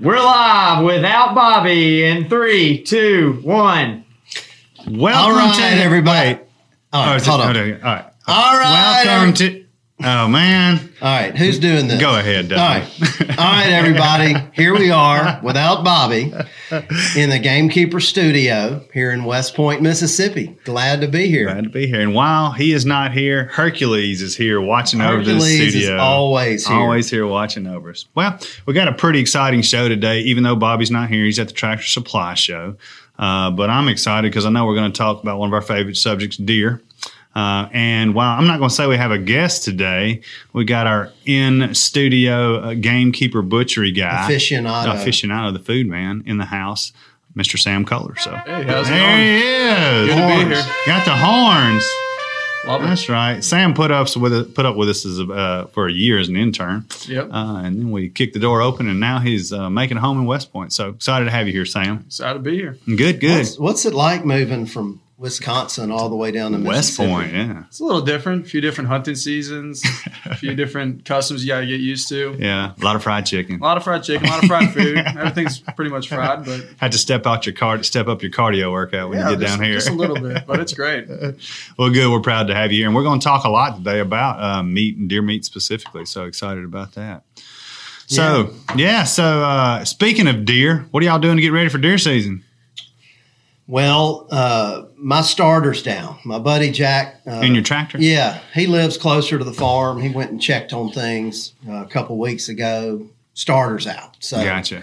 We're live without Bobby in three, two, one. Welcome All right, to everybody. All Oh, right, it- hold on. okay, All right. All right, Welcome every- to. Oh, man. All right, who's doing this? Go ahead, All right, Doug. all right, everybody. Here we are without Bobby in the Gamekeeper Studio here in West Point, Mississippi. Glad to be here. Glad to be here. And while he is not here, Hercules is here watching over the Hercules is studio. always here. Always here watching over us. Well, we got a pretty exciting show today, even though Bobby's not here. He's at the Tractor Supply Show. Uh, but I'm excited because I know we're going to talk about one of our favorite subjects, deer. Uh, and while I'm not going to say we have a guest today, we got our in studio uh, gamekeeper butchery guy, Aficionado. aficionado, the food man in the house, Mr. Sam Kohler. So Hey, how's it there going? he is. Good to be here. Got the horns. Love it. That's right. Sam put up with it, put up with us as a, uh, for a year as an intern, Yep. uh, and then we kicked the door open, and now he's uh, making a home in West Point. So excited to have you here, Sam. Excited to be here. Good, good. What's, what's it like moving from Wisconsin all the way down to West Point, yeah, It's a little different. A few different hunting seasons. a few different customs you got to get used to. yeah. A lot of fried chicken. A lot of fried chicken. A lot of fried food. Everything's pretty much fried, but Had to step out your car, step up your cardio workout when yeah, you get just, down here. just a little bit. But it's great. well, good. We're proud to have you here, and we're going to talk a lot today about uh, meat and deer meat specifically. So excited about that. So yeah, so uh, speaking of deer, what are y'all doing to get ready for deer season? Well, uh, my starter's down. My buddy Jack. Uh, In your tractor? Yeah, he lives closer to the farm. He went and checked on things uh, a couple weeks ago. Starter's out. So, Gotcha.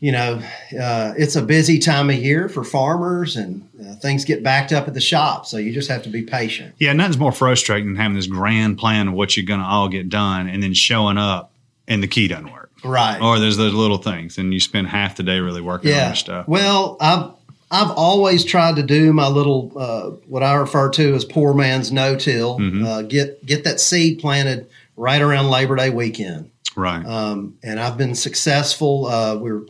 you know, uh, it's a busy time of year for farmers and uh, things get backed up at the shop. So you just have to be patient. Yeah, nothing's more frustrating than having this grand plan of what you're going to all get done, and then showing up and the key doesn't work, Right. or there's those little things, and you spend half the day really working on your stuff. Well, I've I've always tried to do my little uh, what I refer to as poor man's no till. Mm-hmm. Uh, get get that seed planted right around Labor Day weekend. right. um, and I've been successful. Uh, we're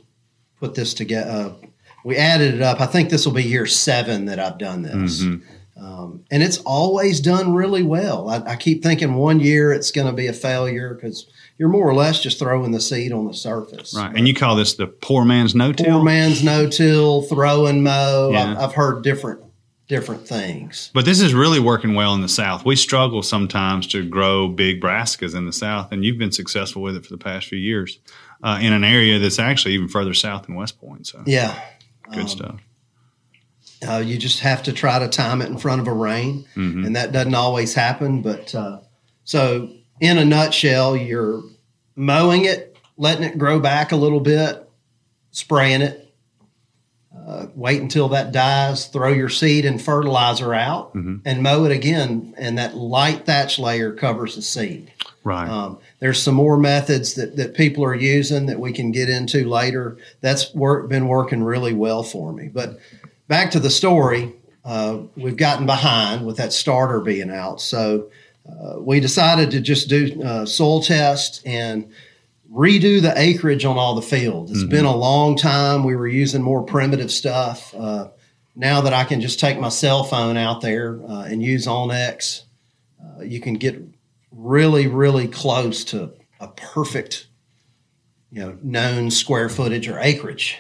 put this together. Uh, we added it up. I think this will be year seven that I've done this, Mm-hmm. um, and it's always done really well. I, I keep thinking one year it's going to be a failure because you're more or less just throwing the seed on the surface. right. And you call this the poor man's no till? Poor man's no till, throw and mow. Yeah. I've, I've heard different different things. But this is really working well in the South. We struggle sometimes to grow big brassicas in the South, and you've been successful with it for the past few years uh, in an area that's actually even further south than West Point. So Yeah. good Um, stuff. Uh, you just have to try to time it in front of a rain, Mm-hmm. and that doesn't always happen. But uh, so, in a nutshell, you're mowing it, letting it grow back a little bit, spraying it, uh, wait until that dies, throw your seed and fertilizer out, Mm-hmm. and mow it again. And that light thatch layer covers the seed. Right. Um, there's some more methods that, that people are using that we can get into later. That's work, been working really well for me. But back to the story, uh, we've gotten behind with that starter being out. So uh, we decided to just do uh, soil test and redo the acreage on all the fields. It's been a long time. We were using more primitive stuff. Uh, now that I can just take my cell phone out there uh, and use OnX, uh, you can get really, really close to a perfect, you know, known square footage or acreage.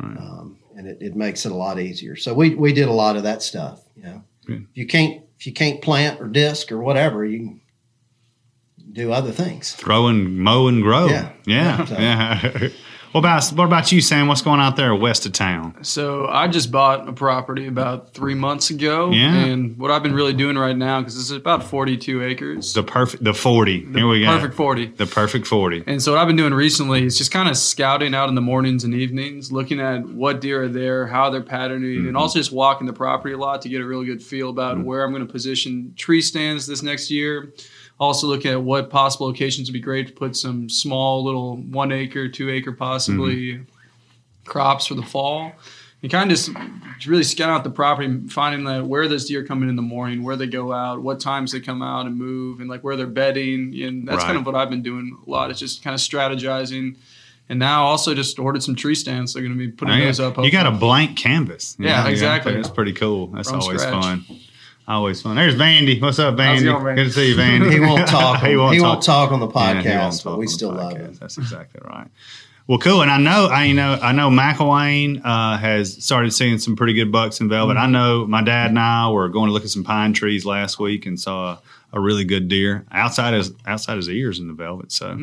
right. um, and it, it makes it a lot easier. So we we did a lot of that stuff. You know, Good. if you can't if you can't plant or disc or whatever, you can do other things. Throw and mow and grow. Yeah. Yeah. So- yeah. what about what about you, Sam? What's going on out there west of town? So I just bought a property about three months ago. Yeah. And what I've been really doing right now, because it's about 42 acres. The perfect the forty. Here we go. Perfect 40. The perfect forty. And so what I've been doing recently is just kind of scouting out in the mornings and evenings, looking at what deer are there, how they're patterning, Mm-hmm. and also just walking the property a lot to get a really good feel about where I'm going to position tree stands this next year. Also looking at what possible locations would be great to put some small little one acre, two acre possibly Mm-hmm. crops for the fall. And kind of just really scout out the property, finding that where those deer come in in the morning, where they go out, what times they come out and move, and like where they're bedding. And that's kind of what I've been doing a lot. It's just kind of strategizing. And now also just ordered some tree stands. They're going to be putting Oh, those yeah. up. You got a blank canvas. Yeah, exactly. That's pretty cool. That's From always scratch. fun. Always fun. There's Vandy. What's up, How's it Vandy? going, Vandy? Good to see you, Vandy. He won't talk. he he won't won't, talk. talk. on the Yeah, he won't podcast, talk but we on the still love podcast. him. That's exactly right. Well, cool. And I know, I you know, I know McElwain uh, has started seeing some pretty good bucks in velvet. Mm-hmm. I know my dad and I were going to look at some pine trees last week and saw a, a really good deer outside his outside his ears in the velvet. So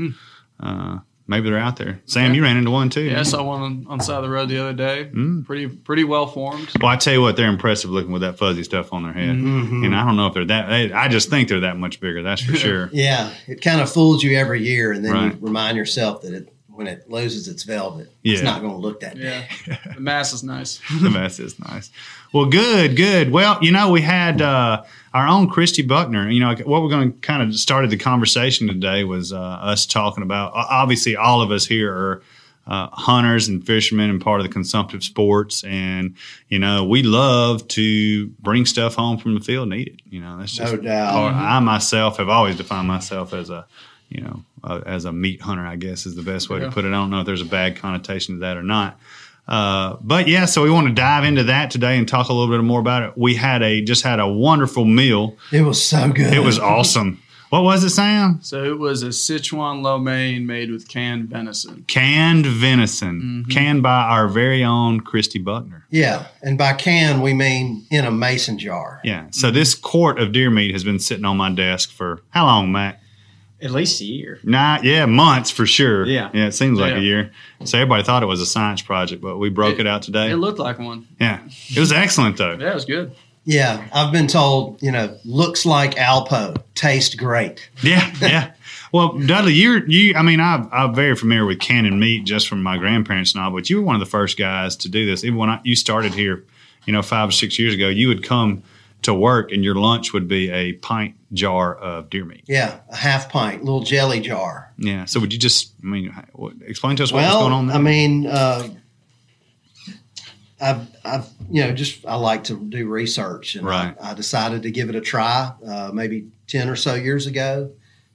uh, maybe they're out there. Sam, Yeah. you ran into one too. Yeah, I saw one on, on the side of the road the other day. Mm. Pretty pretty well formed. Well, I tell you what, they're impressive looking with that fuzzy stuff on their head. Mm-hmm. And I don't know if they're that. They, I just think they're that much bigger. That's for sure. Yeah, it kind of fools you every year, and then Right. you remind yourself that it when it loses its velvet, Yeah. it's not going to look that bad. The mass is nice. the mass is nice. Well, good, good. Well, you know, we had uh, our own Christy Buckner. You know, what we're going to kind of started the conversation today was uh, us talking about. Obviously, all of us here are uh, hunters and fishermen and part of the consumptive sports, and you know, we love to bring stuff home from the field and eat it. You know, that's just No doubt. part- I myself have always defined myself as a you know, uh, as a meat hunter, I guess is the best way Yeah. to put it. I don't know if there's a bad connotation to that or not. Uh, but yeah, so we want to dive into that today and talk a little bit more about it. We had a just had a wonderful meal. It was so good. It was awesome. What was it, Sam? So it was a Sichuan lo mein made with canned venison. Canned venison, canned by our very own Christy Buckner. Yeah, and by can we mean in a mason jar. Yeah. So this quart of deer meat has been sitting on my desk for how long, Mac? At least a year. Nah, yeah, months for sure. Yeah. Yeah, it seems like Yeah. a year. So everybody thought it was a science project, but we broke it, It- out today. It looked like one. yeah. It was excellent though. Yeah, it was good. Yeah, I've been told, you know, looks like Alpo, tastes great. Yeah, yeah. Well, Dudley, you're you. I mean, I've, I'm very familiar with canned meat just from my grandparents and all, but you were one of the first guys to do this. Even when I, you started here, you know, five or six years ago, you would come to work and your lunch would be a pint jar of deer meat. Yeah, a half pint, little jelly jar. Yeah. So would you just, I mean, explain to us what was Well, going on there? I mean, uh, I've, I've, you know, just I like to do research, and Right. I, I decided to give it a try, uh, maybe ten or so years ago,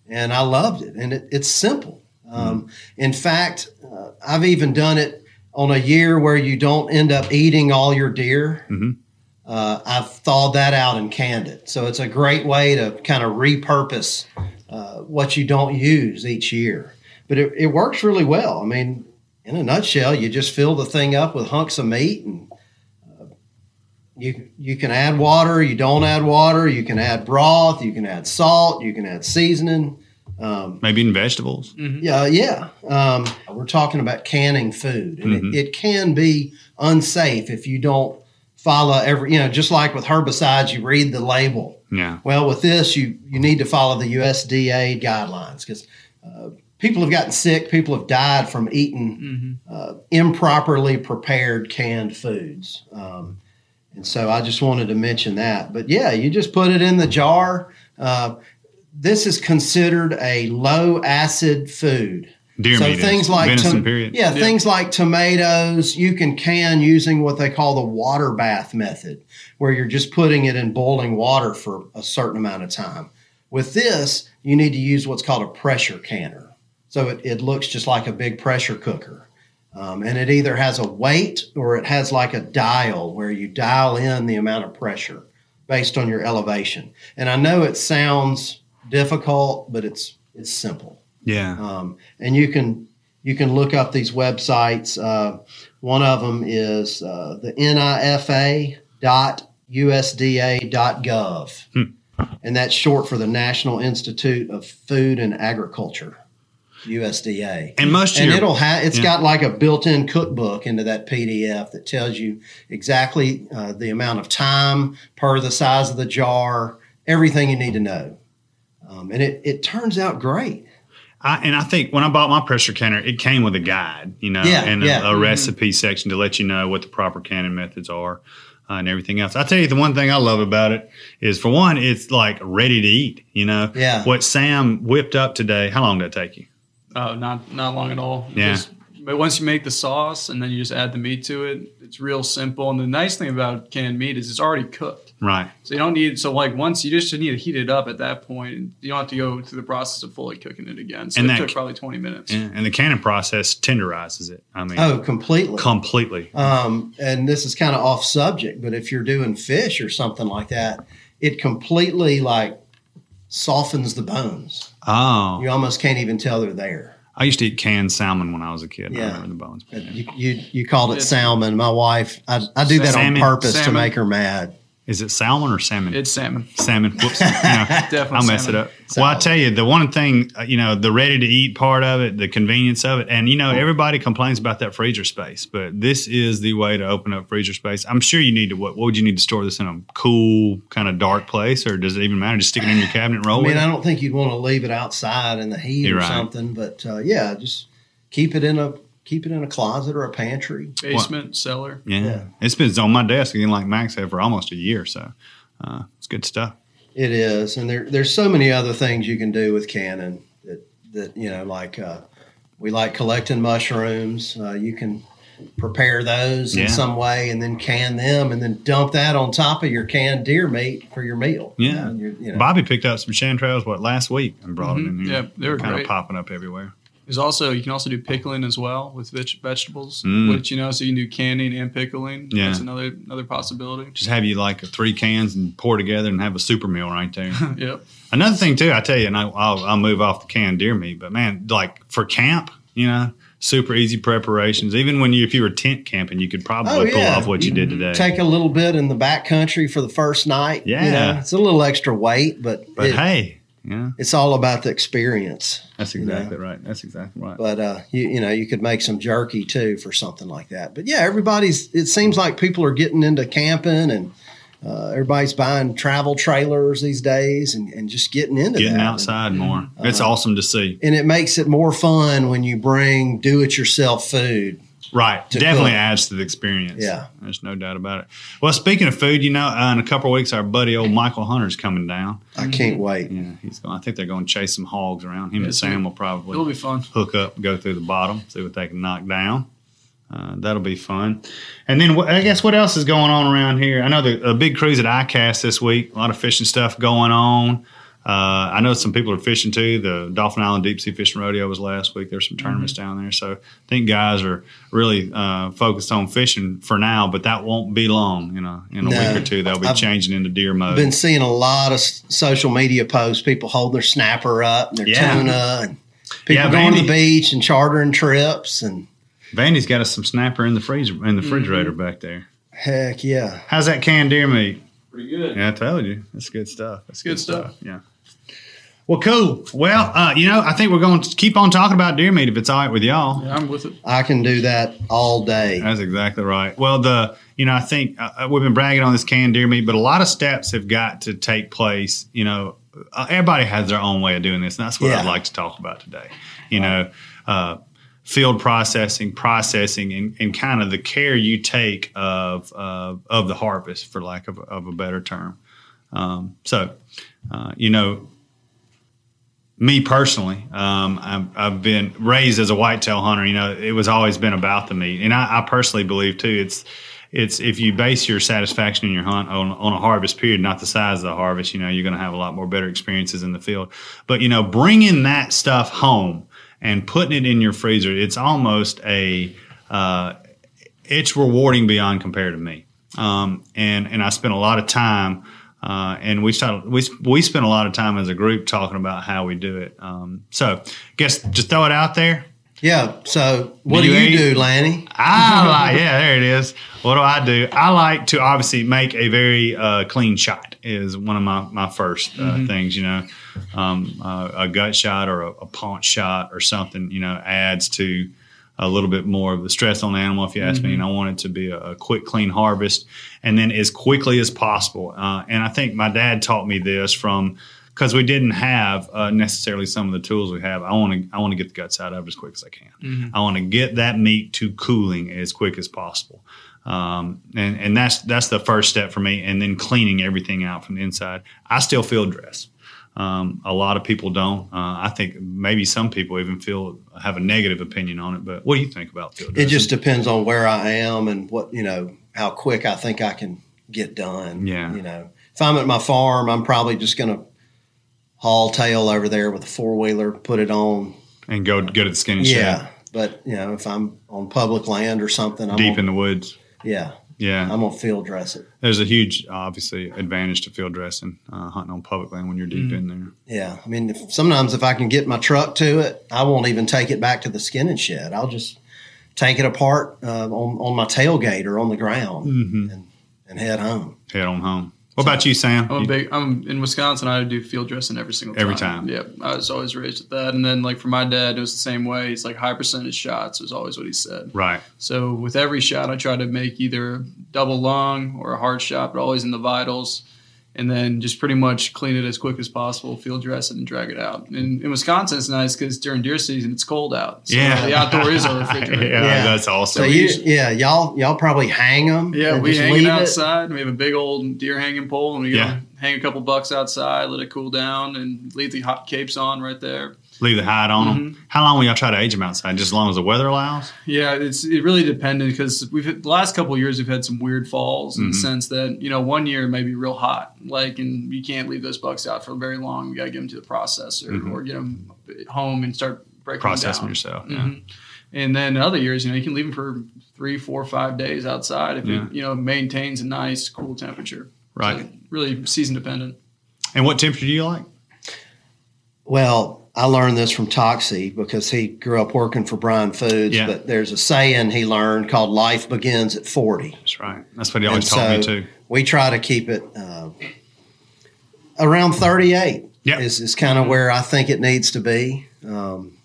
and I loved it. And it, it's simple. Um, In fact, uh, I've even done it on a year where you don't end up eating all your deer. Mhm. Uh, I've thawed that out and canned it, so it's a great way to kind of repurpose uh, what you don't use each year. But it, it works really well. I mean, in a nutshell, you just fill the thing up with hunks of meat, and uh, you you can add water. You don't add water. You can add broth. You can add salt. You can add seasoning. Um, Maybe even vegetables. yeah, yeah. Um, we're talking about canning food, and Mhm. it, it can be unsafe if you don't follow every. You know, just like with herbicides, you read the label. Yeah. Well, with this, you you need to follow the USDA guidelines because uh, people have gotten sick. People have died from eating uh, improperly prepared canned foods. Um, and so I just wanted to mention that. But yeah, you just put it in the jar. Uh, this is considered a low acid food. Deer so meat. is. things like venison. tom- period. yeah, things like tomatoes you can can using what they call the water bath method, where you're just putting it in boiling water for a certain amount of time. With this, you need to use what's called a pressure canner. So it, it looks just like a big pressure cooker. Um, and it either has a weight or it has like a dial where you dial in the amount of pressure based on your elevation. And I know it sounds difficult, but it's it's simple Yeah. um, and you can you can look up these websites. Uh, one of them is uh, the NIFA.USDA.gov, and that's short for the National Institute of Food and Agriculture, USDA. And most And your- it'll have it's yeah. got like a built-in cookbook into that PDF that tells you exactly uh, the amount of time per the size of the jar, everything you need to know, um, and it it turns out great. I, and I think when I bought my pressure canner, it came with a guide, you know, Yeah, and yeah. a, a recipe section to let you know what the proper canning methods are uh, and everything else. I tell you, the one thing I love about it is, for one, it's like ready to eat. You know, Yeah. What Sam whipped up today. How long did it take you? Oh, not not long at all. Yeah. Just- but once you make the sauce and then you just add the meat to it, it's real simple. And the nice thing about canned meat is it's already cooked. Right. So you don't need so like once you just need to heat it up at that point. You don't have to go through the process of fully cooking it again. So And it that- took probably twenty minutes. Yeah. And the canning process tenderizes it. I mean, Oh, completely. completely. Um, and this is kind of off subject, but if you're doing fish or something like that, it completely like softens the bones. Oh, You almost can't even tell they're there. I used to eat canned salmon when I was a kid. I Yeah. remember the bones. You, you, you called it salmon. My wife, I, I do that Salmon. on purpose to make her mad. Is it salmon or salmon? It's salmon. salmon. Whoops. You know, Definitely I'll mess salmon. it up. Well, I tell you, the one thing, uh, you know, the ready to eat part of it, the convenience of it, and you know, everybody complains about that freezer space, but this is the way to open up freezer space. I'm sure you need to. What, what would you need to store this in a cool, kind of dark place, or does it even matter? Just stick it in your cabinet and roll I mean, with I it. don't think you'd want to leave it outside in the heat You're or right. something, but uh, yeah, just keep it in a keep it in a closet or a pantry. Basement, cellar. Yeah. Yeah. it's been on my desk again, like Mac said, for almost a year. So uh, it's good stuff. It is, and there there's so many other things you can do with canning that that you know, like uh, we like collecting mushrooms. Uh, you can prepare those Yeah. in some way, and then can them, and then dump that on top of your canned deer meat for your meal. Yeah. You're- you know, Bobby picked up some chanterelles what last week and brought them in here. Yeah, they were kind of popping up everywhere. There's also you can also do pickling as well with veg- vegetables, Mm. which you know, so you can do canning and pickling. Yeah. that's another another possibility. Just have you like three cans and pour together and have a super meal right there. Yep. Another thing too, I tell you, and I, I'll, I'll move off the canned deer meat, but man, like for camp, you know, super easy preparations. Even when you, if you were tent camping, you could probably Oh, pull off what you did today. take a little bit in the back country for the first night. you Yeah. know, it's a little extra weight, but, but it- hey, yeah, it's all about the experience. that's you know. exactly right. That's exactly right. but uh, you you know you could make some jerky too for something like that. But yeah, everybody's. It seems like people are getting into camping and uh, everybody's buying travel trailers these days and, and just getting into Getting that. outside more. It's Uh, awesome to see. And, and it makes it more fun when you bring do-it-yourself food. Right. to Definitely cook. adds to the experience. Yeah. There's no doubt about it. Well, speaking of food, you know, uh, in a couple of weeks, our buddy old Michael Hunter's coming down. I can't wait. Yeah, he's going. I think they're going to chase some hogs around. Him and Sam will probably It'll be fun. hook up, go through the bottom, see what they can knock down. Uh, that'll be fun. And then wh- I guess what else is going on around here? I know the a big cruise at ICAST this week. A lot of fishing stuff going on. Uh, I know some people are fishing too. The Dauphin Island Deep Sea Fishing Rodeo was last week. There's some tournaments down there, so I think guys are really uh, focused on fishing for now. But that won't be long. You know, in a No. week or two, they'll be I've changing into deer mode. I've been seeing a lot of social media posts. People holding their snapper up and their Yeah. tuna, and people Yeah, going to the beach and chartering trips. And Vandy's got us some snapper in the freezer in the refrigerator back there. heck yeah, How's that canned deer meat? Pretty good. Yeah, I told you. That's good stuff. That's Good stuff. Yeah. Well, cool. Well, uh, you know, I think we're going to keep on talking about deer meat if it's all right with y'all. Yeah, I'm with it. I can do that all day. That's exactly right. Well, the you know, I think uh, we've been bragging on this canned deer meat, but a lot of steps have got to take place. You know, uh, everybody has their own way of doing this, and that's what Yeah. I'd like to talk about today. You know, uh, field processing, processing, and, and kind of the care you take of uh, of the harvest, for lack of, of a better term. Um, so, uh, you know, me personally, um, I'm, I've been raised as a whitetail hunter. You know, it was always been about the meat, and I, I personally believe too. It's it's if you base your satisfaction in your hunt on on a harvest period, not the size of the harvest. You know, you're going to have a lot more better experiences in the field. But you know, bringing that stuff home and putting it in your freezer, it's almost a uh, it's rewarding beyond compared to me. Um, and and I spent a lot of time, uh, and we started we we spent a lot of time as a group talking about how we do it. Um, so, guess just throw it out there. Yeah. So what Do do you you, do, Lanny? I like, yeah, there it is. What do I do? I like to obviously make a very uh, clean shot. Is one of my my first uh, things. You know, um, uh, a gut shot or a, a paunch shot or something. You know, adds to a little bit more of the stress on the animal. If you ask me, and I want it to be a, a quick, clean harvest, and then as quickly as possible. Uh, and I think my dad taught me this from. Because we didn't have uh, necessarily some of the tools we have, I want to I want to get the guts out of it as quick as I can. I want to get that meat to cooling as quick as possible, um, and and that's that's the first step for me. And then cleaning everything out from the inside. I still field dress. Um, a lot of people don't. Uh, I think maybe some people even feel have a negative opinion on it. But what do you think about field It just depends on where I am and what you know how quick I think I can get done. Yeah. You know, if I'm at my farm, I'm probably just going to haul tail over there with a four wheeler, put it on. and go go to the skinny Yeah. shed But you know, if I'm on public land or something, I'm deep gonna, in the woods. yeah, Yeah, I'm gonna field dress it. there's a huge obviously advantage to field dressing uh, hunting on public land when you're deep in there. Yeah, I mean, if, sometimes if I can get my truck to it, I won't even take it back to the skinning shed. I'll just take it apart uh, on on my tailgate or on the ground Mm-hmm. and, and head home. Head on home. What about you, Sam? I'm big. I'm in Wisconsin. I do field dressing every single time. Every time. Yep. I was always raised with that. And then like for my dad, it was the same way. It's like high percentage shots was always what he said. right. So with every shot, I try to make either double long or a hard shot, but always in the vitals. And then just pretty much clean it as quick as possible, field dress it, and drag it out. And in Wisconsin, it's nice because during deer season, it's cold out. So Yeah. the outdoor is our refrigerator. yeah, Yeah. that's awesome. we you, usually- yeah, y'all y'all probably hang them. Yeah, we just hang leave it it. outside. We have a big old deer hanging pole, and we Yeah. hang a couple bucks outside, let it cool down, and leave the hot capes on right there. Leave the hide on Mm-hmm. them. How long will y'all try to age them outside? Just as long as the weather allows. Yeah, it's it really depended because we've had, the last couple of years we've had some weird falls in Mm-hmm. the sense that you know one year may be real hot, like and you can't leave those bucks out for very long. We got to get them to the processor or get them home and start breaking Mm-hmm. Process them them down. yourself. Yeah. Mhm. And then other years, you know, you can leave them for three, four, five days outside if Yeah. it you know maintains a nice cool temperature. Right. So really season dependent. And what temperature do you like? Well, I learned this from Toxie because he grew up working for Bryan Foods. Yeah. But there's a saying he learned called "Life begins at 40." That's right. That's what he always And taught me too. We try to keep it uh, around 38. Yeah. is, is kind of where I think it needs to be. Um,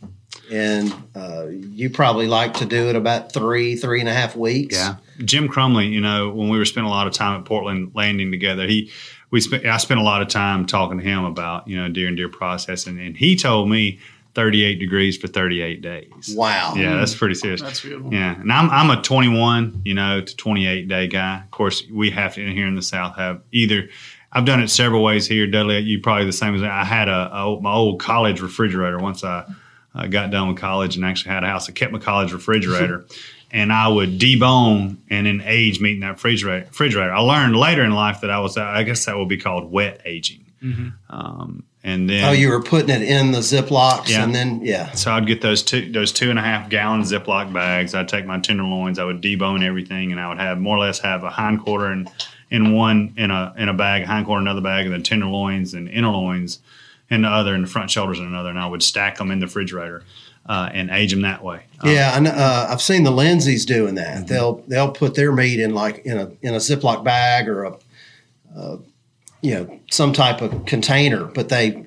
and uh, you probably like to do it about three, three and a half weeks. Yeah. Jim Crumley, you know, when we were spending a lot of time at Portland landing together, he we spent I spent a lot of time talking to him about, you know, deer and deer processing and he told me 38 degrees for 38 days. Wow. Yeah, that's pretty serious. That's beautiful. Yeah, and I'm I'm a 21, you know, to 28 day guy. Of course, we have to in here in the South have either. I've done it several ways here, Dudley. You probably the same as I had a, a my old college refrigerator once I uh, got done with college and actually had a house. I kept my college refrigerator, and I would debone and then age meat in that refrigerator. refrigerator. I learned later in life that I was I guess that would be called wet aging. Um, and then Oh, you were putting it in the Ziplocs Yeah. and then, yeah. so I'd get those two those two and a half gallon Ziploc bags. I'd take my tenderloins. I would debone everything, and I would have more or less have a hind quarter in in one in a in a bag, hind quarter another bag, and then tenderloins and inner loins in the other, and the front shoulders in another. And I would stack them in the refrigerator uh, and age them that way. Uh, Yeah, and uh, I've seen the Lindsays doing Mm-hmm. that. They'll they'll put their meat in like in a in a Ziploc bag or a, uh, you know, some type of container, but they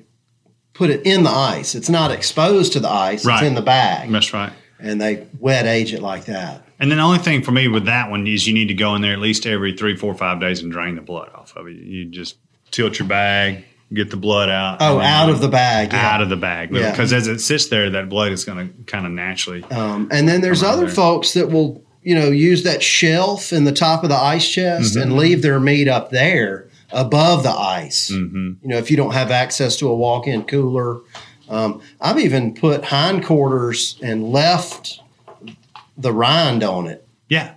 put it in the ice. It's not exposed to the ice. Right. It's in the bag, that's right. and they wet age it like that. And then the only thing for me with that one is you need to go in there at least every three, four, five days and drain the blood off of it. You just tilt your bag, get the blood out. Oh, out of the bag. Yeah. out of the bag Yeah. because as it sits there, that blood is going to kind of naturally. Um, and then there's other there. folks that will, you know, use that shelf in the top of the ice chest Mm-hmm. and leave their meat up there above the ice. hmm You know, if you don't have access to a walk-in cooler, um, I've even put hindquarters and left the rind on it Yeah,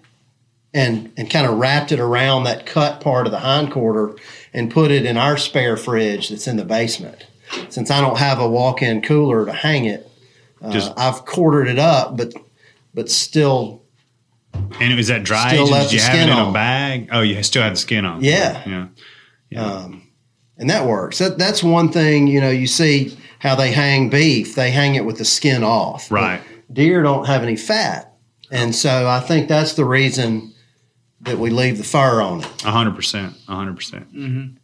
and and kind of wrapped it around that cut part of the hindquarter and put it in our spare fridge that's in the basement. Since I don't have a walk-in cooler to hang it, uh, Just- I've quartered it up, but but still and it was that dry Still left Did you the have it in a bag? Oh, you still had the skin on. Yeah. yeah. Yeah. Um, and that works. That, that's one thing, you know, you see how they hang beef, they hang it with the skin off. But Right. deer don't have any fat, and so I think that's the reason that we leave the fur on it. A hundred percent, a hundred percent.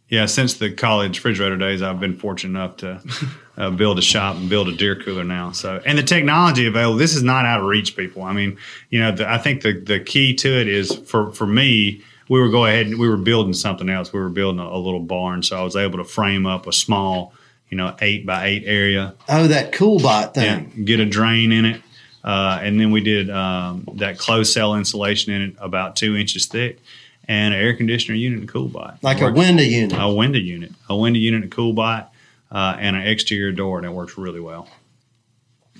Yeah, since the college refrigerator days, I've been fortunate enough to uh, build a shop and build a deer cooler now. So, and the technology available, this is not out of reach, people. I mean, you know, the, I think the the key to it is for for me. We were go ahead and we were building something else. We were building a, a little barn, so I was able to frame up a small, you know, eight by eight area Oh, that CoolBot yeah, thing. get a drain in it. Uh, and then we did um, that closed cell insulation in it about two inches thick and an air conditioner unit and CoolBot. Like a window unit. a window unit, a window unit and CoolBot, uh, and an exterior door, and it works really well.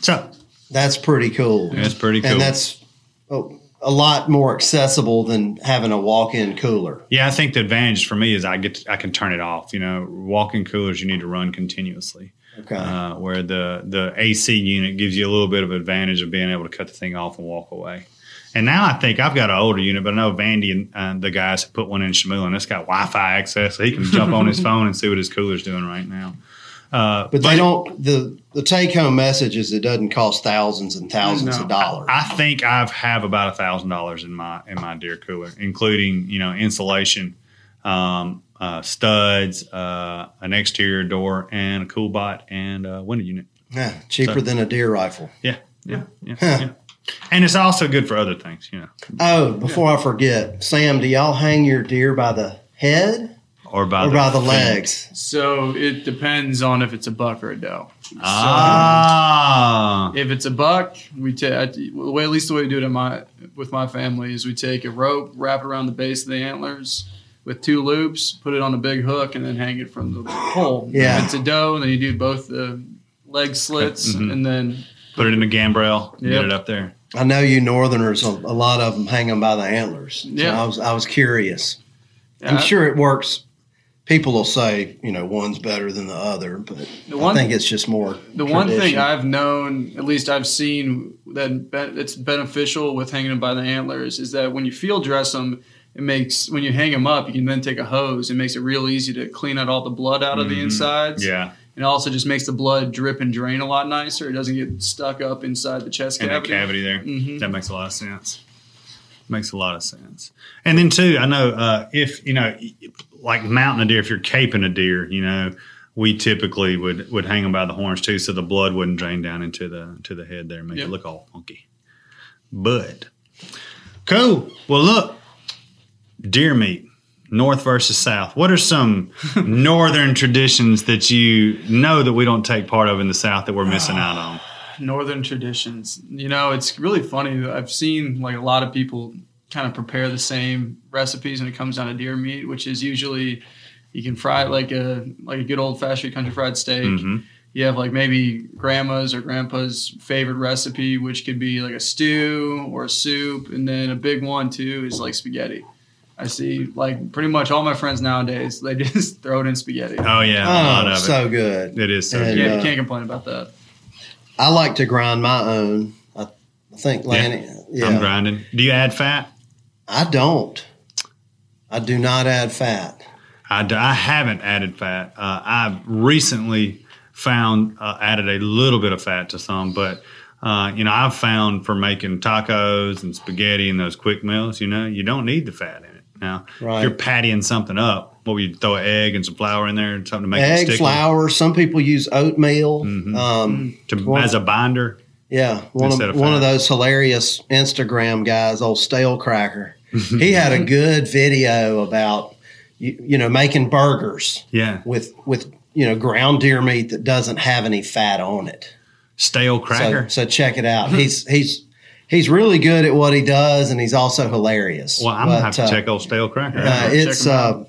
So That's pretty cool. That's pretty cool. And that's oh, a lot more accessible than having a walk-in cooler. yeah, I think the advantage for me is I get to, I can turn it off. You know, walk-in coolers you need to run continuously. Okay. uh, where the the AC unit gives you a little bit of advantage of being able to cut the thing off and walk away. And now I think I've got an older unit, but I know Vandy and uh, the guys have put one in Shamil, and it's got Wi-Fi access, so he can jump on his phone and see what his cooler's doing right now. Uh, but they don't. the The take-home message is it doesn't cost thousands and thousands No. of dollars. I think I've have about a thousand dollars in my in my deer cooler, including you know insulation, um, uh, studs, uh, an exterior door, and a CoolBot and a window unit. Yeah, cheaper than a deer rifle. Yeah, yeah, yeah. yeah. And it's also good for other things, you know, Oh, before I forget, Sam, do y'all hang your deer by the head or by or the, by the legs? So it depends on if it's a buck or a doe. Ah, If it's a buck, we take the way at least the way we do it in my with my family is we take a rope, wrap it around the base of the antlers with two loops, put it on a big hook, and then hang it from the pole. Yeah. It's a doe, then you do both the leg slits Mhm. and then put it in a gambrel, get it up there. I know you Northerners, a, a lot of them hang them by the antlers. So Yeah. I was I was curious. I'm sure it works. People will say, you know, one's better than the other, but The one- I think it's just more. The one thing. I've known, at least I've seen that be- it's beneficial with hanging them by the antlers is that when you field dress them, it makes when you hang them up, you can then take a hose. It makes it real easy to clean out all the blood out of the Mhm. insides. Yeah, and also just makes the blood drip and drain a lot nicer. It doesn't get stuck up inside the chest and cavity. cavity there. Mhm. That makes a lot of sense. Makes a lot of sense. And then too, I know uh, if you know, like mounting a deer, if you're caping a deer, you know, we typically would would hang them by the horns too, so the blood wouldn't drain down into the to the head there, and make Yep. it look all funky. But cool. Well, look, deer meat. North versus South. What are some northern traditions that you know that we don't take part of in the South that we're missing out on? Northern traditions. You know, it's really funny. I've seen like a lot of people kind of prepare the same recipes when it comes down to deer meat, which is usually you can fry it like a like a good old fashioned country fried steak. Mhm. You have like maybe grandma's or grandpa's favorite recipe, which could be like a stew or a soup, and then a big one too is like spaghetti. I see like pretty much all my friends nowadays they just throw it in spaghetti. Oh yeah, a lot Oh, of so good. it. It is so And, good. yeah, uh, you can't complain about that. I like to grind my own. I, I think Lanny. Yeah, I'm grinding. Do you add fat? I don't. I do not add fat. I, d- I haven't added fat. Uh, I've recently found uh, added a little bit of fat to some, but uh, you know I've found for making tacos and spaghetti and those quick meals, you know, you don't need the fat in it. Now, Right. if you're pattying something up, what would you throw an egg and some flour in there and something to make it Egg, flour. Some people use oatmeal. Mhm. Um, to, Well- as a binder? yeah, one of, of one of those hilarious Instagram guys, old Stalekracker. he had a good video about you, you know making burgers Yeah, with with you know ground deer meat that doesn't have any fat on it. Stalekracker. So, so check it out. He's he's he's really good at what he does, and he's also hilarious. well, I'm gonna have to uh, check old Stalekracker. Uh, it's uh,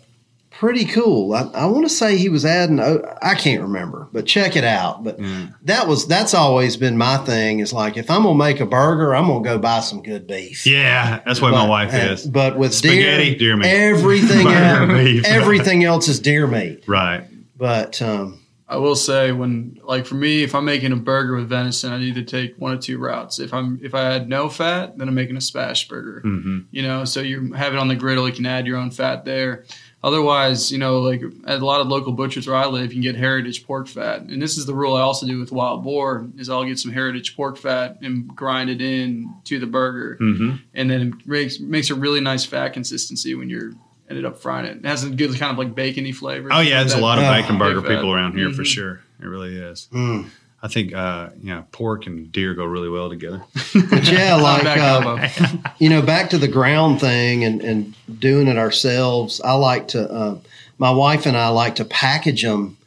pretty cool. I, I want to say he was adding. I can't remember, but check it out. But Mm. that was that's always been my thing. Is like if I'm gonna make a burger, I'm gonna go buy some good beef. Yeah, that's what my But- wife uh, is. But with Spaghetti, deer, deer meat. everything else, everything else is deer meat. Right. But um, I will say when like for me, if I'm making a burger with venison, I need to take one or two routes. If I'm if I had no fat, then I'm making a smash burger. hmm You know, so you have it on the griddle, you can add your own fat there. Otherwise, you know, like at a lot of local butchers where I live, you can get heritage pork fat. And this is the rule I also do with wild boar is I'll get some heritage pork fat and grind it in to the burger. Mm-hmm. And then it makes makes a really nice fat consistency when you're ended up frying it. It has a good kind of like bacony flavor. Oh yeah, there's a lot of Oh, bacon burger people around here for Mhm. sure. It really is. Mm. I think uh, yeah, pork and deer go really well together. But yeah, like uh, you know, back to the ground thing and, and doing it ourselves. I like to, uh, my wife and I like to package them.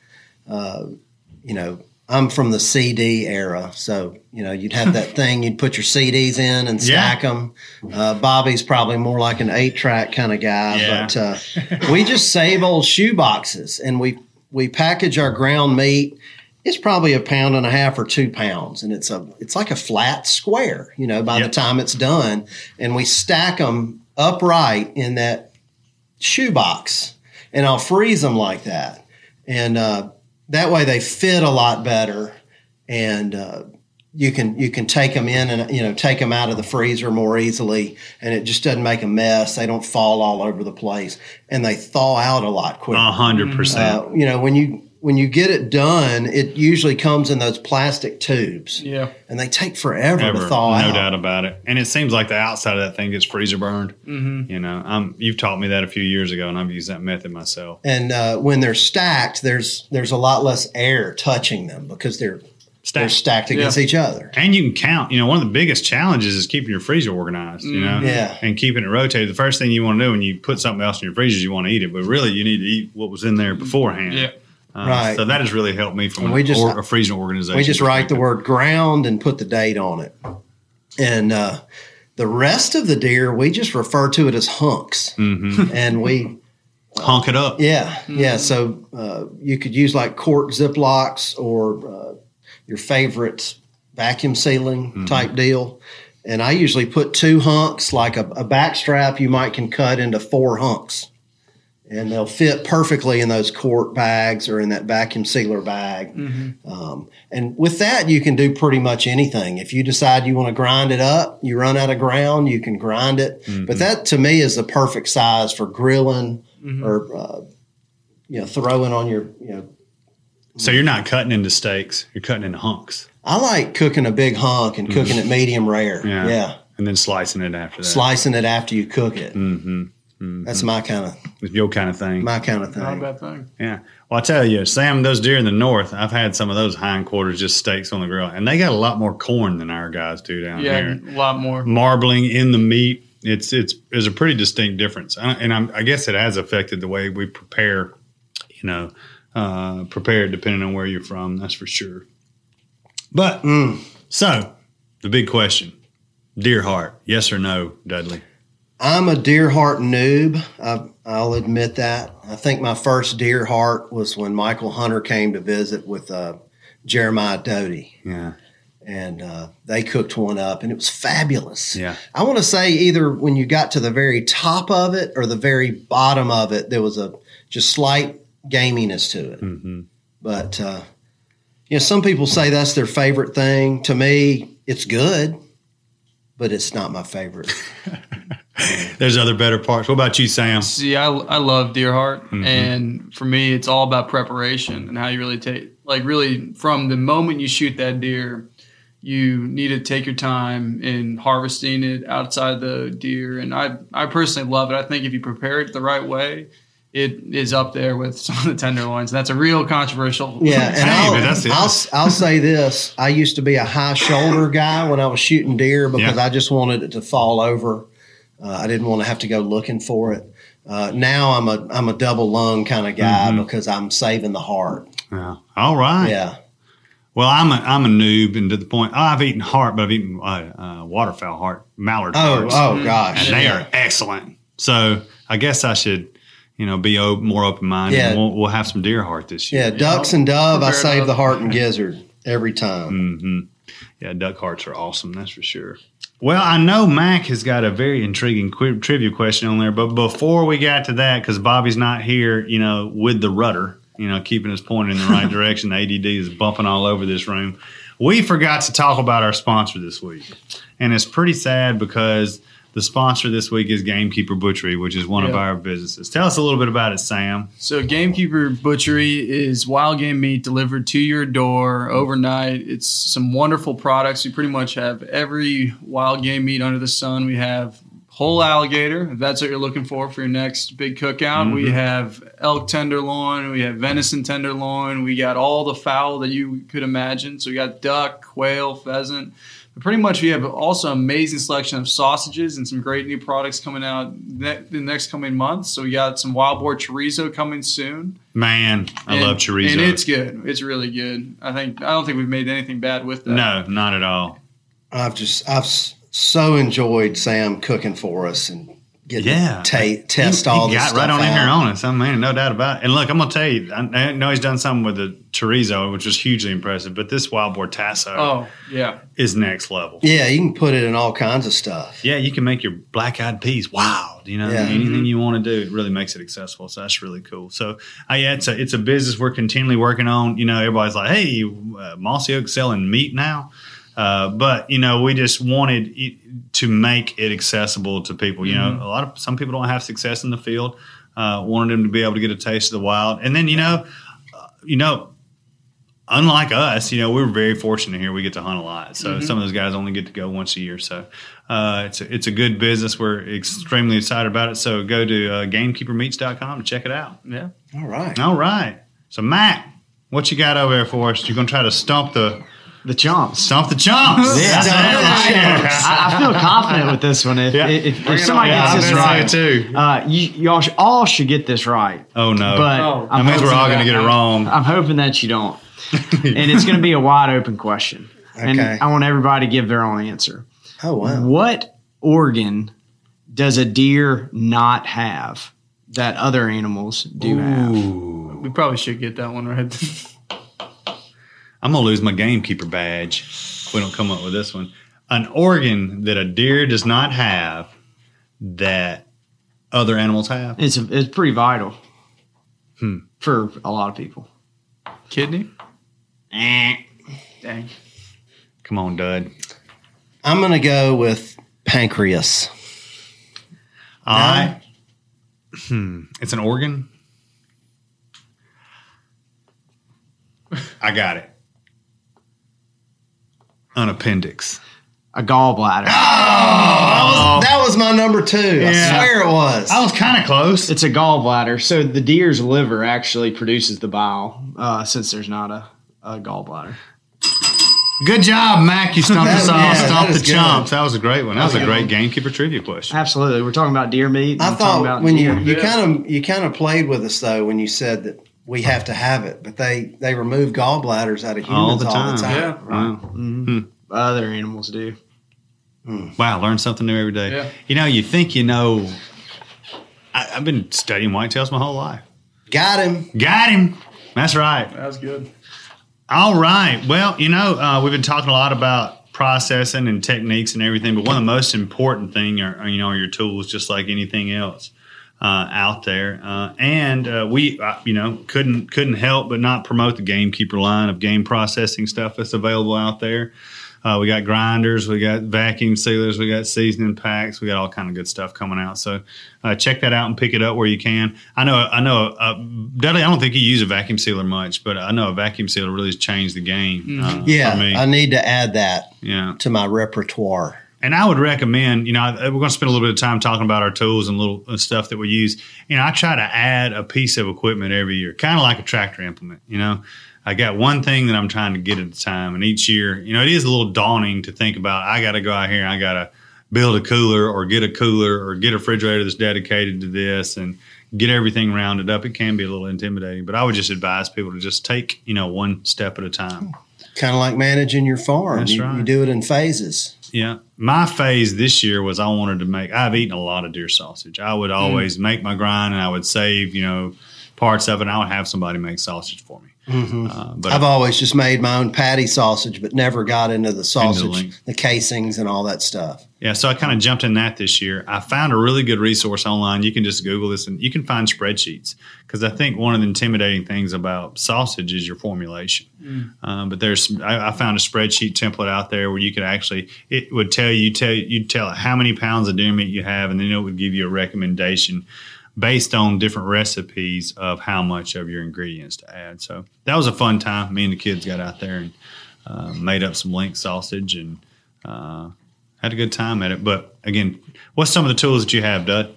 Uh, you know, I'm from the CD era, so you know, you'd have that thing you'd put your CDs in and stack them. Uh, Bobby's probably more like an eight track kind of guy, Yeah. but uh, we just save old shoe boxes and we we package our ground meat. It's probably a pound and a half or two pounds, and it's a it's like a flat square. You know, by Yep. the time it's done, and we stack them upright in that shoe box, and I'll freeze them like that, and uh, that way they fit a lot better, and uh, you can you can take them in and you know take them out of the freezer more easily, and it just doesn't make a mess. They don't fall all over the place, and they thaw out a lot quicker. A hundred percent. Uh, you know when you when you get it done, it usually comes in those plastic tubes, yeah. and they take forever Ever, to thaw no out. doubt about it. And it seems like the outside of that thing gets freezer burned. Mm-hmm. You know, um, you've taught me that a few years ago, and I've used that method myself. and uh, when they're stacked, there's there's a lot less air touching them because they're they're Stacked. stacked against each other. And you can count. You know, one of the biggest challenges is keeping your freezer organized. You know, Mm, Yeah. and keeping it rotated. The first thing you want to do when you put something else in your freezer, is you want to eat it, but really you need to eat what was in there beforehand. Yeah. Uh, Right. So that has really helped me from And we an just- or, a freezer organization. We just write the word ground and put the date on it, and uh, the rest of the deer we just refer to it as hunks, Mhm. and we Honk it up. Yeah, yeah. So uh, you could use like cork ziplocs or uh, your favorite vacuum sealing type deal. And I usually put two hunks, like a, a back strap, you might can cut into four hunks. And they'll fit perfectly in those quart bags or in that vacuum sealer bag. Um, and with that, you can do pretty much anything. If you decide you want to grind it up, you run out of ground, you can grind it. But that to me is the perfect size for grilling or uh, you know throwing on your you know. So you're not cutting into steaks; you're cutting into hunks, I like cooking a big hunk and cooking it medium rare. Yeah. Yeah, and then slicing it after that. slicing it after you cook it. Mm-hmm. That's my kind of It's your kind of thing. my kind of thing. Not a bad thing. Yeah. Well, I tell you, Sam, those deer in the north, I've had some of those hindquarters just steaks on the grill, and they got a lot more corn than our guys do down Yeah, here. a lot more. Marbling in the meat, it's it's is a pretty distinct difference, and I'm, I guess it has affected the way we prepare. You know, uh, prepare depending on where you're from. That's for sure. But Mm. so the big question: deer heart, yes or no, Dudley? I'm a deer heart noob. I, I'll admit that. I think my first deer heart was when Michael Hunter came to visit with uh, Jeremiah Doty. Yeah. and uh, they cooked one up, and it was fabulous. Yeah. I want to say either when you got to the very top of it or the very bottom of it, there was a just slight gaminess to it. hmm But uh, you know, some people say that's their favorite thing. To me, it's good, but it's not my favorite. There's other better parts. What about you, Sam? See, I, I love deer heart, Mhm. and for me, it's all about preparation and how you really take, like, really from the moment you shoot that deer, you need to take your time in harvesting it outside the deer. And I, I personally love it. I think if you prepare it the right way, it is up there with some of the tenderloins. That's a real controversial. Yeah, and Hey, I'll, but that's. I'll I'll say this: I used to be a high shoulder guy when I was shooting deer because Yeah. I just wanted it to fall over. Uh, I didn't want to have to go looking for it. Uh, now I'm a I'm a double lung kind of guy Mhm. because I'm saving the heart. Yeah. All right. Yeah, Well, I'm a I'm a noob, and to the point, oh, I've eaten heart, but I've eaten uh, uh, waterfowl heart, mallard Oh, hearts, oh gosh. and they yeah. are excellent. So I guess I should, you know, be o- more open minded. Yeah. We'll, we'll have some deer heart this year. Yeah, year. ducks and dove. I save enough. the heart and gizzard every time. hmm Yeah, duck hearts are awesome. That's for sure. Well, I know Mac has got a very intriguing qui- trivia question on there, but before we got to that, because Bobby's not here, you know, with the rudder, you know, keeping us pointed in the right direction. The ADD is bumping all over this room. We forgot to talk about our sponsor this week, and it's pretty sad because The sponsor this week is Gamekeeper Butchery, which is one of our businesses. Tell us a little bit about it, Sam. So, Gamekeeper Butchery is wild game meat delivered to your door overnight. It's some wonderful products. We pretty much have every wild game meat under the sun. We have whole alligator, if that's what you're looking for for your next big cookout. We mm-hmm. have elk tenderloin. We have venison tenderloin. We got all the fowl that you could imagine. So, we got duck, quail, pheasant. But pretty much, we have also amazing selection of sausages and some great new products coming out ne- the next coming months. So we got some wild boar chorizo coming soon. Man, I And- love chorizo. and it's good. It's really good. I think I don't think we've made anything bad with that. no, not at all. I've just I've s- so enjoyed Sam cooking for us and getting Yeah. to ta- test he, all he this got stuff right on in here on us. I mean, no doubt about it. And look, I'm gonna tell you, I, I know he's done something with the chorizo, which was hugely impressive. But this wild boar tasso Oh yeah. is next level. Yeah, you can put it in all kinds of stuff. Yeah, you can make your black eyed peas wild. You know, Yeah. anything you want to do, it really makes it accessible. So that's really cool. So, uh, yeah, it's a it's a business we're continually working on. You know, everybody's like, "Hey, uh, Mossy Oak selling meat now," uh, but you know, we just wanted it to make it accessible to people. You know, a lot of some people don't have success in the field. Uh, wanted them to be able to get a taste of the wild, and then you know, uh, you know, unlike us, you know, we're very fortunate here. We get to hunt a lot. So some of those guys only get to go once a year. So uh, it's a, it's a good business. We're extremely excited about it. So go to uh, gamekeepermeats.com to check it out. Yeah. All right. All right. So Matt, what you got over there for us? You're gonna try to stump the The chomps. stump the chomps. Yeah, That's it. I, I feel confident with this one. If, Yeah. if, if, Bring it somebody on. gets this right, gonna say it too. uh, you, y'all sh- all should get this right. Oh no. But Oh. that means we're all gonna get it wrong. I'm hoping that you don't. and it's going to be a wide open question. And I want everybody to give their own answer. Oh wow. What organ does a deer not have that other animals do have? We probably should get that one right. I'm gonna lose my gamekeeper badge if we don't come up with this one. An organ that a deer does not have that other animals have. It's it's pretty vital Hmm. for a lot of people. Kidney? Dang. Come on, Dud. I'm gonna go with pancreas. I. Hmm. It's an organ. I got it. An appendix. A gallbladder. That was, that was my number two. I swear it was. I was kind of close. It's a gallbladder. So the deer's liver actually produces the bile, uh, since there's not a, a gallbladder. Good job, Mac. You stumped us all. yeah, Stumped the chumps. That was a great one. That was a That was a great good gamekeeper trivia question. Absolutely. We're talking about deer meat. I thought about when you you kind of you kind of played with us though when you said that we have to have it, but they they remove gallbladders out of humans All all the the time. time. Yeah. Wow. Mhm. Other animals do. Wow, learn something new every day. Yeah. You know, you think you know. I, I've been studying whitetails my whole life. Got him. Got him. That's right. That was good. All right. Well, you know, uh, we've been talking a lot about processing and techniques and everything, but one of the most important thing are, are, you know are your tools, just like anything else uh, out there. Uh, and uh, we, uh, you know, couldn't couldn't help but not promote the Gamekeeper line of game processing stuff that's available out there. Uh, we got grinders, we got vacuum sealers, we got seasoning packs, we got all kind of good stuff coming out. So uh, check that out and pick it up where you can. I know, I know, uh, Dudley. I don't think you use a vacuum sealer much, but I know a vacuum sealer really has changed the game. Uh, Yeah, for me. I need to add that yeah. to my repertoire. And I would recommend, you know, I- we're going to spend a little bit of time talking about our tools and little uh, stuff that we use. You know, I try to add a piece of equipment every year, kind of like a tractor implement. You know, I got one thing that I'm trying to get at a time, and each year, you know, it is a little daunting to think about. I got to go out here, and I got to build a cooler or get a cooler or get a refrigerator that's dedicated to this and get everything rounded up. It can be a little intimidating, but I would just advise people to just take, you know, one step at a time. Kind of like managing your farm. That's you, right. you do it in phases. Yeah. My phase this year was I wanted to make, I've eaten a lot of deer sausage. I would mm. always make my grind and I would save, you know, parts of it. And I would have somebody make sausage for me. Uh, but I've always just made my own patty sausage, but never got into the sausage, links. the casings, and all that stuff. Yeah, so I kind of jumped in that this year. I found a really good resource online. You can just Google this and you can find spreadsheets because I think one of the intimidating things about sausage is your formulation. Um, but there's, I, I found a spreadsheet template out there where you could actually, it would tell you, tell you'd tell it how many pounds of deer meat you have, and then it would give you a recommendation based on different recipes of how much of your ingredients to add. So that was a fun time. Me and the kids got out there and uh, made up some link sausage and. Uh, had a good time at it. But again, what's some of the tools that you have, Dud?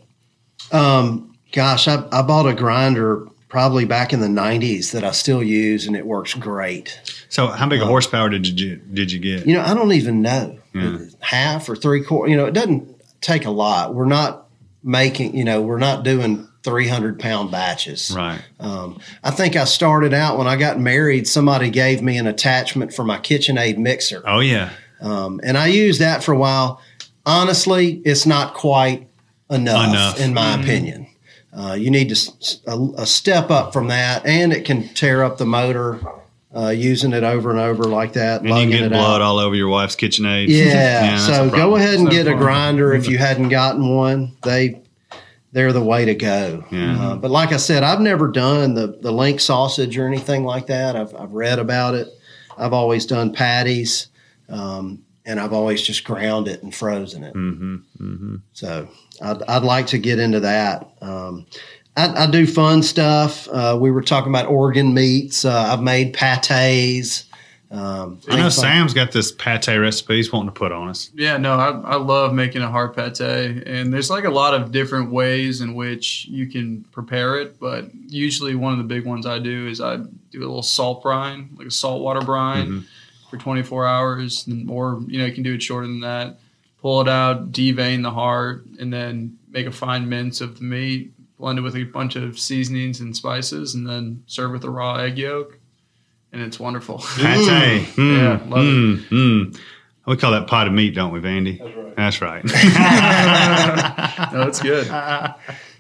Um, gosh, I, I bought a grinder probably back in the '90s that I still use, and it works great. So, how big a horsepower did you did you get? You know, I don't even know Yeah. half or three quarter. You know, it doesn't take a lot. We're not making. You know, we're not doing 300 pound batches. Right. Um, I think I started out when I got married. Somebody gave me an attachment for my KitchenAid mixer. Oh yeah. Um, and I used that for a while. Honestly, it's not quite enough, Enough. in my opinion. Uh, you need to s- a, a step up from that, and it can tear up the motor uh, using it over and over like that. And you lugging get blood out. all over your wife's KitchenAid. Yeah, that's a so go ahead and That's get a grinder if you hadn't gotten one. They they're the way to go. Yeah. Uh, but like I said, I've never done the the link sausage or anything like that. I've I've read about it. I've always done patties, um, and I've always just ground it and frozen it. Mm-hmm. Mm-hmm. So I'd, I'd like to get into that. Um, I, I do fun stuff. Uh, we were talking about organ meats. Uh, I've made pates. Um, I know Sam's got this pate recipe he's wanting to put on us. Yeah, no, I, I love making a hard pate, and there's like a lot of different ways in which you can prepare it. But usually, one of the big ones I do is I do a little salt brine, like a saltwater brine, Mhm. for 24 hours, and- or you know you can do it shorter than that. Pull it out, devein the heart, and then make a fine mince of the meat, blend it with a bunch of seasonings and spices, and then serve with a raw egg yolk, and it's wonderful. Pate. Mm. Yeah, love it. mm, mm. We call that pot of meat, don't we, Vandy? That's right. no, it's good.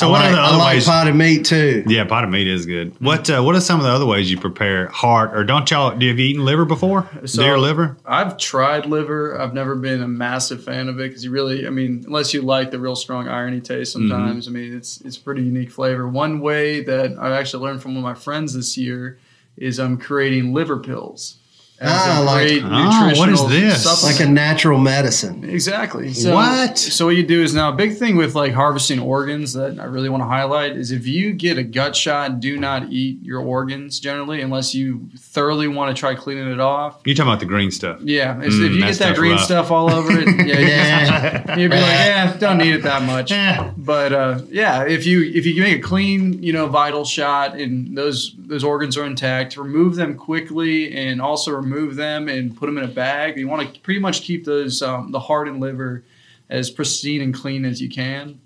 so, I what like, are the I other like ways? potted meat too. yeah, pot of meat is good. What uh, What are some of the other ways you prepare heart? Or don't y'all? Do you have you eaten liver before? So- Deer liver? I've tried liver. I've never been a massive fan of it because you really, I mean, unless you like the real strong irony taste, sometimes I mean, it's it's a pretty unique flavor. One way that I actually learned from one of my friends this year is I'm creating liver pills. As Ah, a like- great Oh, what is this? supplement. Like a natural medicine. Exactly. So, What? So what you do is now a big thing with like harvesting organs that I really want to highlight is if you get a gut shot, do not eat your organs generally unless you thoroughly want to try cleaning it off. You're talking about the green stuff. Yeah, if, Mm, if you get that green rough. stuff all over it, yeah, yeah. you'd be like, yeah, don't need it that much. But uh, yeah, if you if you make a clean, you know, vital shot and those those organs are intact, remove them quickly and also remove them and put them in a bag. You want to pretty much keep those um, the heart and liver as pristine and clean as you can.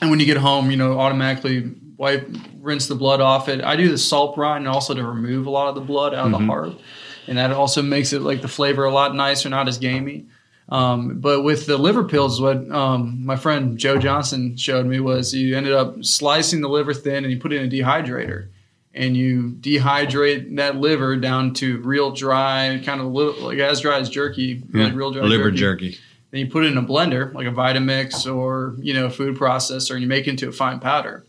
And when you get home, you know, automatically wipe, rinse the blood off it. I do the salt brine also to remove a lot of the blood out of the heart, and that also makes it like the flavor a lot nicer, not as gamey. Um, but with the liver pills, what um, my friend Joe Johnson showed me was you ended up slicing the liver thin and you put it in a dehydrator. And you dehydrate that liver down to real dry, kind of little, like as dry as jerky, hmm. like real dry liver jerky. jerky. Then you put it in a blender, like a Vitamix or you know a food processor, and you make it into a fine powder.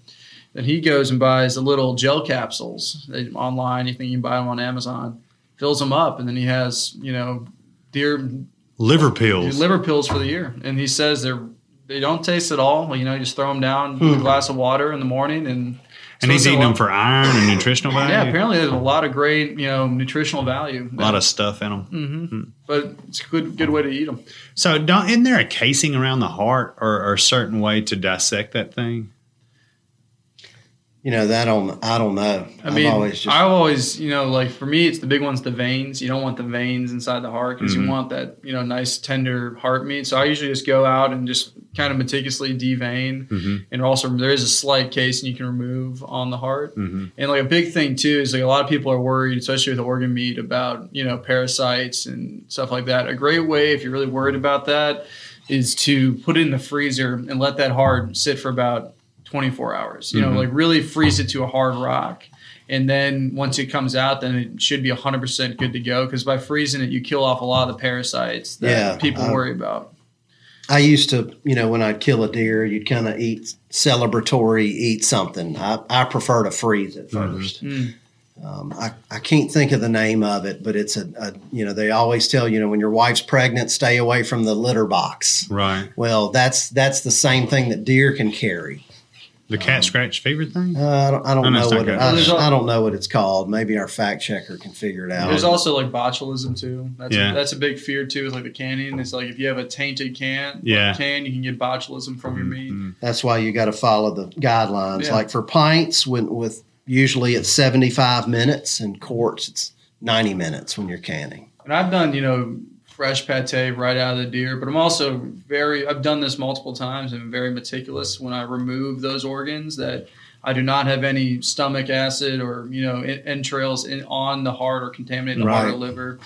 Then he goes and buys the little gel capsules online. You think you can buy them on Amazon? Fills them up, and then he has you know deer Liver pills. liver pills for the year. And he says they're they don't taste at all. You know, you just throw them down with a glass of water in the morning, and and he's eating them for iron and nutritional value. Yeah, apparently there's a lot of great you know nutritional value. a lot of stuff in them. hmm but it's a good good way to eat them. So, don't, isn't there a casing around the heart or, or a certain way to dissect that thing? You know that on I don't know. I mean, I've always just I've always, you know, like for me, it's the big ones, the veins. You don't want the veins inside the heart because Mhm. you want that, you know, nice tender heart meat. So I usually just go out and just kind of meticulously devein. Mm-hmm. And also, there is a slight casing you can remove on the heart. Mm-hmm. And like a big thing too is like a lot of people are worried, especially with organ meat, about you know parasites and stuff like that. A great way, if you're really worried about that, is to put it in the freezer and let that heart sit for about 24 hours. You know, Mhm. like really freeze it to a hard rock. And then once it comes out, then it should be 100% good to go because by freezing it, you kill off a lot of the parasites that Yeah, people I- worry about. I used to, you know, when I'd kill a deer, you'd kind of eat celebratory, eat something. I, I prefer to freeze it 1st Mm. Um, I, I can't think of the name of it, but it's a, a, you know, they always tell you know when your wife's pregnant, stay away from the litter box. Right. Well, that's that's the same thing that deer can carry. The cat scratch fever thing? Uh, I don't, I don't know what it. I, There's al- I don't know what it's called. Maybe our fact checker can figure it out. There's also like botulism too. That's Yeah. a, that's a big fear too. Is like the canning. It's like if you have a tainted can, Yeah. can you can get botulism from your meat. Mhm. That's why you got to follow the guidelines. Yeah. Like for pints, when with usually it's 75 minutes, and quarts it's 90 minutes when you're canning. And I've done, you know, fresh pate right out of the deer, but I'm also very, I've done this multiple times and very meticulous when I remove those organs that I do not have any stomach acid or, you know, entrails in, on the heart or contaminate the heart or liver.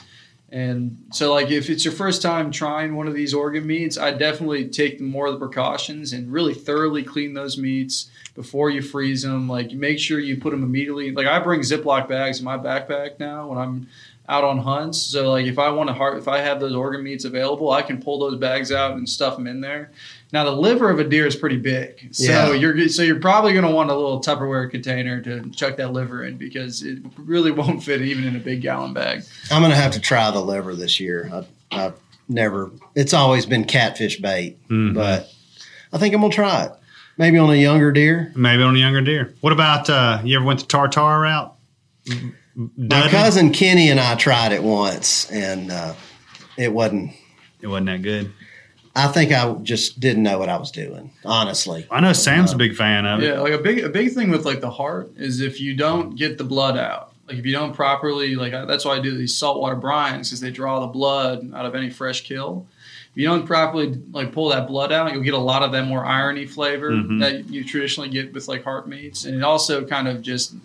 And so, like, if it's your first time trying one of these organ meats, I definitely take more of the precautions and really thoroughly clean those meats before you freeze them. Like, make sure you put them immediately. Like, I bring Ziploc bags in my backpack now when I'm out on hunts. So, like, if I want to heart, if I have those organ meats available, I can pull those bags out and stuff them in there. Now, the liver of a deer is pretty big, so Yeah. you're so you're probably going to want a little Tupperware container to chuck that liver in because it really won't fit even in a big gallon bag. I'm going to have to try the liver this year. I, I've never, it's always been catfish bait, Mhm. but I think I'm going to try it. Maybe on a younger deer. Maybe on a younger deer. What about uh, you ever went the tartar route? My cousin Kenny and I tried it once, and uh, it wasn't. It wasn't that good. I think I just didn't know what I was doing, honestly. I know Sam's a big fan of it. Yeah, like a big a big thing with like the heart is if you don't get the blood out, like if you don't properly like I- that's why I do these saltwater brines because they draw the blood out of any fresh kill. If you don't properly like pull that blood out, you'll get a lot of that more irony flavor Mhm. that you traditionally get with like heart meats, and it also kind of just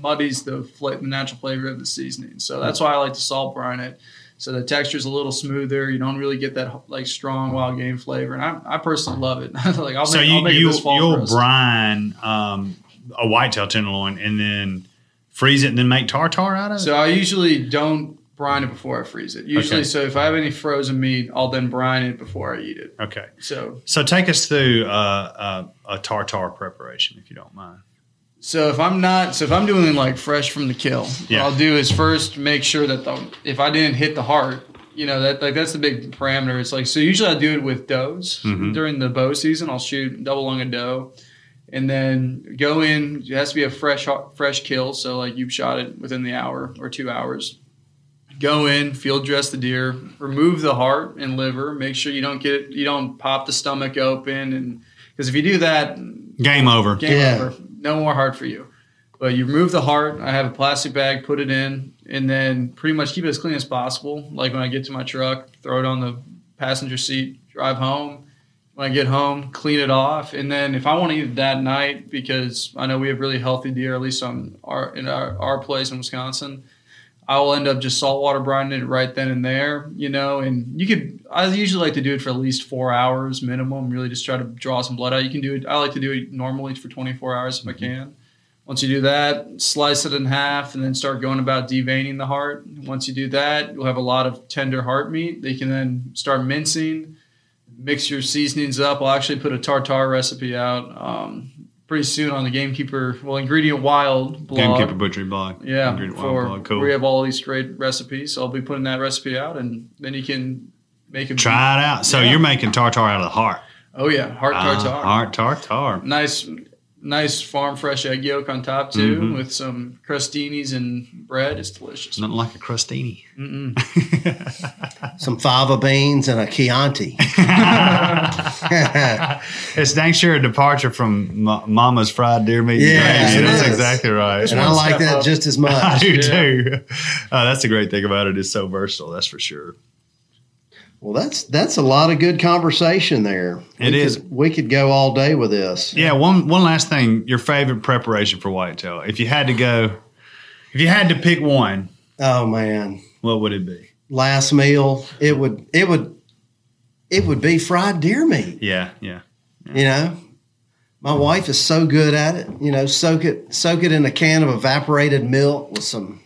muddies the, fla- the natural flavor of the seasoning. So that's why I like to salt brine it. So the texture is a little smoother. You don't really get that like strong wild game flavor, and I, I personally love it. like I'll so make, you I'll make you this fall for you'll us. brine um, a whitetail tenderloin and then freeze it and then make tartar out of it. So I usually don't brine it before I freeze it. Usually, Okay. so if I have any frozen meat, I'll then brine it before I eat it. okay. So, So take us through uh, uh, a tartar preparation, if you don't mind. So if I'm not, so if I'm doing like fresh from the kill, Yeah. what I'll do is first make sure that the if I didn't hit the heart, you know that like that's the big parameter. It's like so usually I do it with does Mhm. during the bow season. I'll shoot double lung a doe. And then go in. It has to be a fresh, fresh kill. So like you've shot it within the hour or two hours. go in, field dress the deer, remove the heart and liver. Make sure you don't get you don't pop the stomach open, and because if you do that, Game over. game Yeah. over. No more heart for you. But you remove the heart. I have a plastic bag, put it in, and then pretty much keep it as clean as possible. Like when I get to my truck, throw it on the passenger seat, drive home. When I get home, clean it off, and then if I want to eat it that night, because I know we have really healthy deer, at least on our in our, our place in Wisconsin, I will end up just saltwater brining it right then and there, you know. And you could, I usually like to do it for at least four hours minimum. Really, just try to draw some blood out. You can do it. I like to do it normally for 24 hours if I can. Once you do that, slice it in half, and then start going about deveining the heart. Once you do that, you'll have a lot of tender heart meat that you can then start mincing. Mix your seasonings up. I'll actually put a tartar recipe out um, pretty soon on the Gamekeeper, well, Ingredient Wild blog. Gamekeeper Butchery Blog. Yeah, Ingredient Wild for Blog. Cool. we have all these great recipes. So I'll be putting that recipe out, and then you can make it. Try it out. So Yeah. you're making tartar out of the heart. Oh yeah, heart Ah, tartar. heart tartar. Nice, nice farm fresh egg yolk on top too, Mhm. with some crostinis and bread. It's delicious. Nothing like a crostini. Some fava beans and a Chianti. it's dang sure a departure from Ma- Mama's fried deer meat. and Yes, it That's is. exactly right. and I like that up. just as much. I do Yeah. too. Uh, that's the great thing about it. It's so versatile. That's for sure. Well, that's that's a lot of good conversation there. It we is. Could, we could go all day with this. Yeah. One one last thing. Your favorite preparation for whitetail. If you had to go, if you had to pick one, Oh man, what would it be? last meal it would it would it would be fried deer meat. Yeah. Yeah. You know, My wife is so good at it. You know, soak it soak it in a can of evaporated milk with some.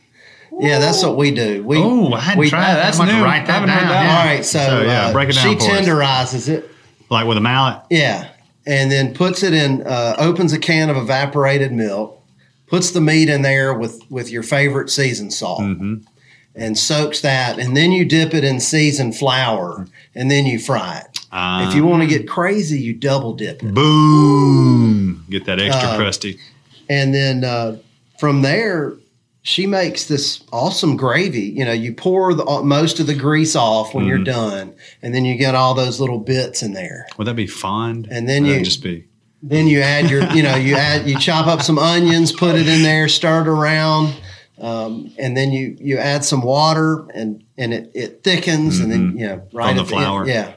Yeah, that's what we do. We Oh, I hadn't we- tried that. that's new. write that down. that. yeah. All right, so, So, yeah, uh, break it down she for us. tenderizes it. Like with a mallet. Yeah, and then puts it in. Uh, opens a can of evaporated milk. Puts the meat in there with with your favorite seasoned salt. Mm-hmm. And soaks that, and then you dip it in seasoned flour, and then you fry it. Uh, if you want to get crazy, you double dip it. boom, get that extra Uh, crusty. And then uh, from there, she makes this awesome gravy. You know, you pour the, uh, most of the grease off when you're Mm-hmm. done, and then you get all those little bits in there. Would that be fond? And then you- just be Then you add your, you know, you add, you chop up some onions, put it in there, stir it around, um, and then you you add some water, and and it, it thickens, and then you know right From at the the end- flour. yeah,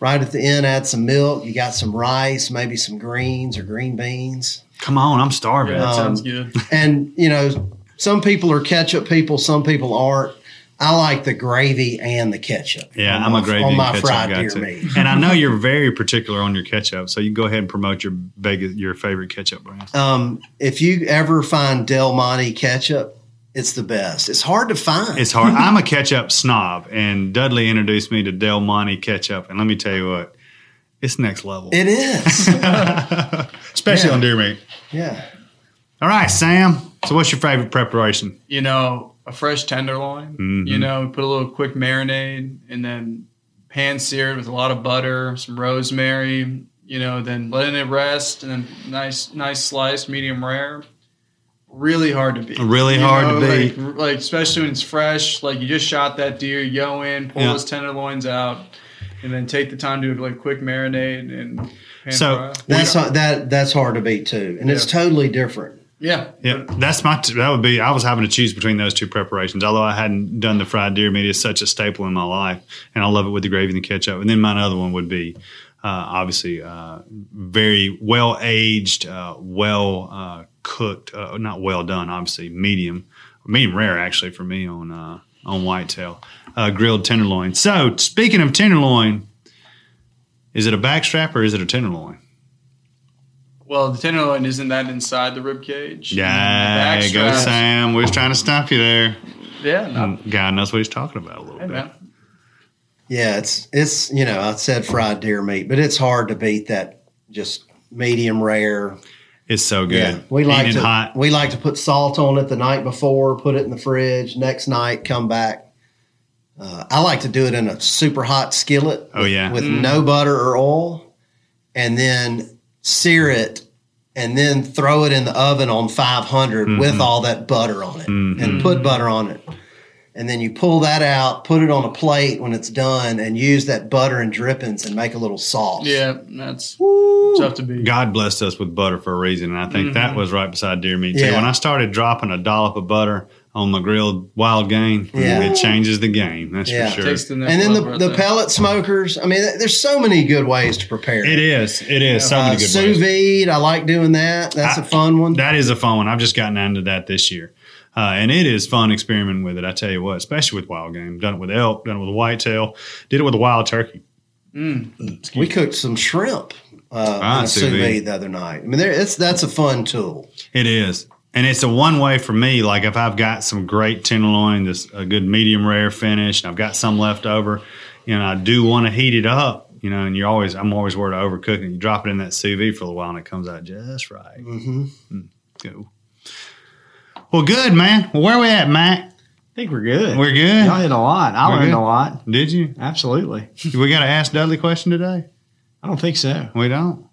right at the end, add some milk. You got some rice, maybe some greens or green beans. come on. I'm starving. Yeah, that Um, sounds good. and you know some people are ketchup people some people aren't i like the gravy and the ketchup Yeah, I'm my, a gravy on my ketchup fried guy deer too. meat and I know you're very particular on your ketchup, so you can go ahead and promote your big, your favorite ketchup brand. um, if you ever find del monte ketchup it's the best it's hard to find It's hard. I'm a ketchup snob, and Dudley introduced me to Del Monte ketchup, and let me tell you what, it's next level, it is especially Yeah. on deer meat. yeah All right, Sam. So, what's your favorite preparation? You know, a fresh tenderloin. Mhm. You know, put a little quick marinade and then pan seared with a lot of butter, some rosemary. You know, then letting it rest and then nice, nice slice, medium rare. Really hard to beat. Really You hard to beat. Like, like especially when it's fresh. Like you just shot that deer, you go in, pull Yeah. those tenderloins out, and then take the time to do like quick marinade and pan So- fry. that's hard, that that's hard to beat too and it's totally different Yeah, Yeah, that's my. T- that would be. I was having to choose between those two preparations. Although I hadn't done the fried deer meat, it's such a staple in my life, and I love it with the gravy and the ketchup. And then my other one would be, uh, obviously, uh, very well aged, uh, well uh, cooked, uh, not well done. Obviously, medium, medium rare actually for me on uh, on whitetail, uh, grilled tenderloin. So speaking of tenderloin, is it a backstrap or is it a tenderloin? Well, the tenderloin isn't that inside the rib cage. Yeah, The go backstraps- Sam. We're just trying to stop you there. Yeah, no, God knows what he's talking about a little hey, bit. man. yeah it's it's you know i said fried deer meat but it's hard to beat that just medium rare It's so good. Yeah, we like Eating to hot. we like to put salt on it the night before, put it in the fridge. Next night, come back. Uh, I like to do it in a super hot skillet. Oh, yeah. with no butter or oil, and then sear it, and then throw it in the oven on 500 Mm-hmm. with all that butter on it, and put butter on it. And then you pull that out, put it on a plate when it's done, and use that butter and drippings and make a little sauce. Yeah, that's tough to beat. God blessed us with butter for a reason, and I think that was right beside deer meat too. Yeah. When I started dropping a dollop of butter on the grilled wild game, Yeah. it changes the game. That's Yeah. for sure. Takes the And then the, right the there. pellet smokers. I mean, there's so many good ways to prepare It is. It is. So Uh, many good ways. sous ways. vide, I like doing that. That's a I- fun one. That is a fun one. I've just gotten into that this year. Uh, and it is fun experimenting with it. I tell you what, especially with wild game. Done it with elk, done it with whitetail, did it with a wild turkey. we cooked some shrimp uh, Ah, in a sous sous vide. vide the other night. I mean, there, it's that's a fun tool. It is. And it's a one way for me. Like if I've got some great tenderloin, this a good medium rare finish, and I've got some left over, you know, I do want to heat it up, you know, and you're always, I'm always worried of overcooking. You drop it in that sous vide for a little while and it comes out just right. Mm-hmm. Go. Well, good, man. Well, where are we at, Matt? I think we're good. We're good. Y'all hit a lot. I We're learned good. a lot. Did you? Absolutely. We got to ask Dudley question today? I don't think so. We don't.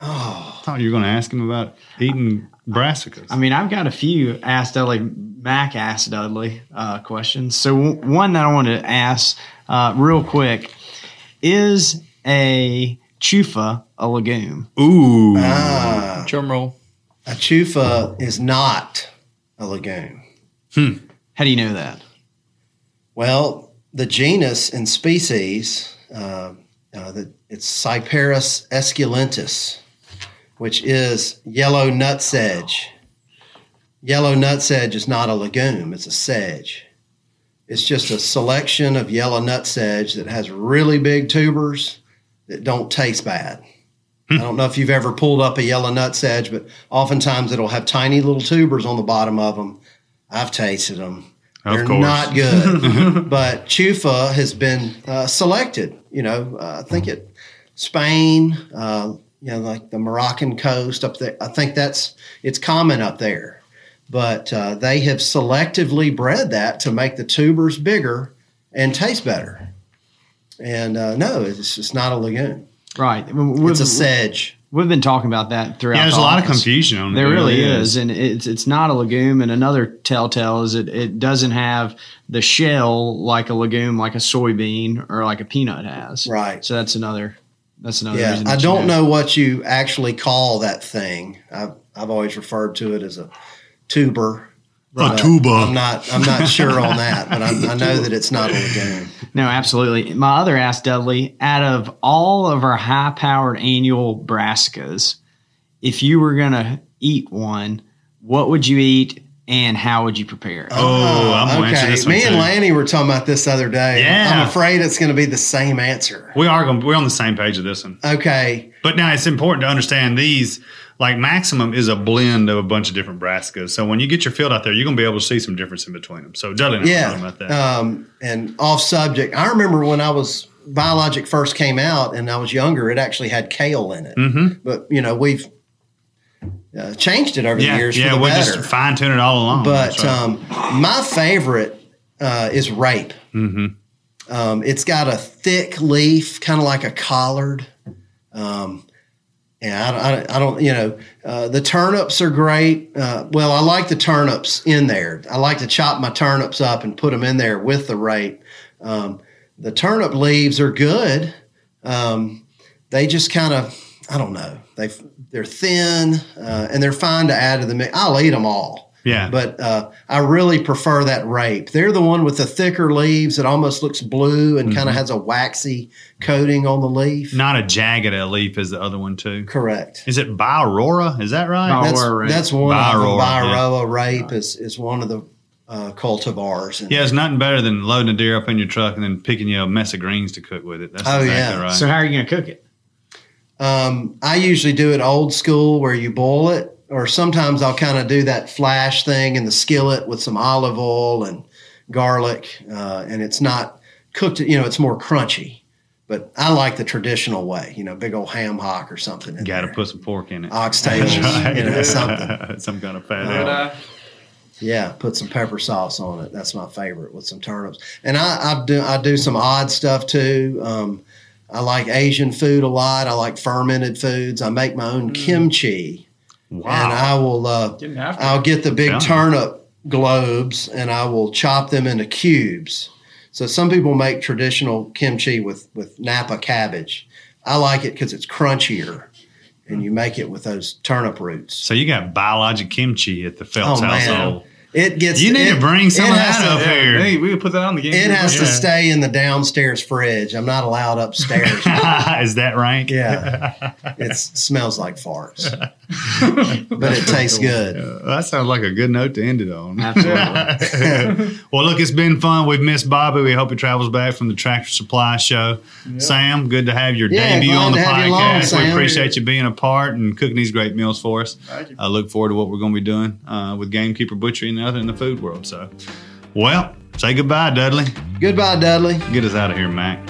Oh, I thought you were going to ask him about eating brassicas. I mean, I've got a few Ask Dudley, Mac Ask Dudley uh, questions. So, w- one that I wanted to ask uh, real quick is a chufa a legume? Ooh. ah, Drum roll. a chufa is not a legume. Hmm. How do you know that? Well, the genus and species, uh, uh, the, it's Cyperus esculentus, which is yellow nutsedge. Yellow nutsedge is not a legume, it's a sedge. It's just a selection of yellow nutsedge that has really big tubers that don't taste bad. I don't know if you've ever pulled up a yellow nutsedge, but oftentimes it'll have tiny little tubers on the bottom of them. I've tasted them. Of They're course. not good. but chufa has been uh, selected. You know, uh, I think it Spain, uh, you know, like the Moroccan coast up there. I think that's it's common up there. But uh, they have selectively bred that to make the tubers bigger and taste better. And uh, no, it's just not a lagoon. Right. We've, It's a sedge. we've been talking about that throughout. Yeah, there's the a lot of confusion on. There There really really is, and it's it's not a legume. And another telltale is it it doesn't have the shell like a legume, like a soybean or like a peanut has. Right. So that's another. That's another. Yeah, reason I don't know what you actually call that thing. I've I've always referred to it as a tuber. A uh, tuba. I'm not. I'm not sure on that, but I, I know that it's not a lagoon. No, absolutely. My other ask, Dudley, out of all of our high powered annual brassicas, if you were going to eat one, what would you eat and how would you prepare it? Oh, I'm gonna answer okay. this one Me and too. Lanny were talking about this the other day. Yeah. I'm afraid it's going to be the same answer. We are going. We're on the same page of this one. Okay. But now it's important to understand these. Like Maximum is a blend of a bunch of different brassicas. So when you get your field out there, you're going to be able to see some difference in between them. So Dudley and talking Yeah. about that. Um, and off subject, I remember when I was biologic first came out and I was younger, it actually had kale in it. Mhm. But you know we've uh, changed it over yeah, the years yeah, the better. just fine tune it all along. but right. um, my favorite uh, is rape. Mhm. Um, it's got a thick leaf, kind of like a collard. Um, yeah, I, don't- I, I don't, you know, uh, the turnips are great. Uh, well, I like the turnips in there. I like to chop my turnips up and put them in there with the rape. Um, the turnip leaves are good. Um, they just kind of, I don't know, they they're thin uh, and they're fine to add to the mix. I'll eat them all. yeah, But uh, I really prefer that rape. They're the one with the thicker leaves. It almost looks blue and Mm-hmm. kind of has a waxy coating on the leaf. not a jagged leaf is the other one too. Correct. Is it Biaurora? Is that right? Bi- That's, Aurora rape. that's one of them. Biaurora, yeah. Rape is, is one of the uh, cultivars. And Yeah, it's nothing better than loading a deer up in your truck and then picking you a mess of greens to cook with it. That's Oh, exactly yeah. right. So how are you going to cook it? Um, I usually do it old school where you boil it, or sometimes I'll kind of do that flash thing in the skillet with some olive oil and garlic, uh, and it's not cooked. You know, it's more crunchy. But I like the traditional way. You know, big old ham hock or something. in Got to there. put some pork in it. oxtails, That's right. you know, something. some kind of fat. Animal. But, uh, Yeah, put some pepper sauce on it. That's my favorite with some turnips. And I, I do I do some odd stuff too. Um, I like Asian food a lot. I like fermented foods. I make my own kimchi, and. I will. Uh, didn't have to. I'll get the big Yeah. turnip globes and I will chop them into cubes. So some people make traditional kimchi with with Napa cabbage. I like it because it's crunchier, and you make it with those turnip roots. so you got biologic kimchi at the Phelps Oh, man. Household. It gets. You need it- to bring some of that to- up here. Hey, we could put that on the game. It has to Yeah. stay in the downstairs fridge. I'm not allowed upstairs. Is that right? yeah, it smells like farts, but it tastes good. Uh, that sounds like a good note to end it on. Absolutely. well, look, it's been fun. We've missed Bobby. We hope he travels back from the Tractor Supply Show. Sam, good to have your Yeah, debut on the to have along, podcast. we Sam. appreciate you being a part and cooking these great meals for us. Thank you. I look forward to what we're going to be doing uh, with Gamekeeper Butchery and other in the food world. So, well, say goodbye, Dudley. Goodbye, Dudley. Get us out of here, Mac.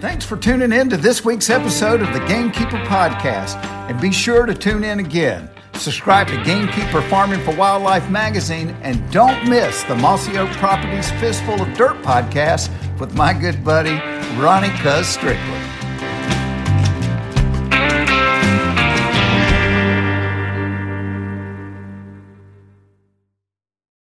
Thanks for tuning in to this week's episode of the Gamekeeper Podcast, and be sure to tune in again. Subscribe to Gamekeeper Farming for Wildlife magazine, and don't miss the Mossy Oak Properties Fistful of Dirt podcast with my good buddy Ronnie Cuz Strickland.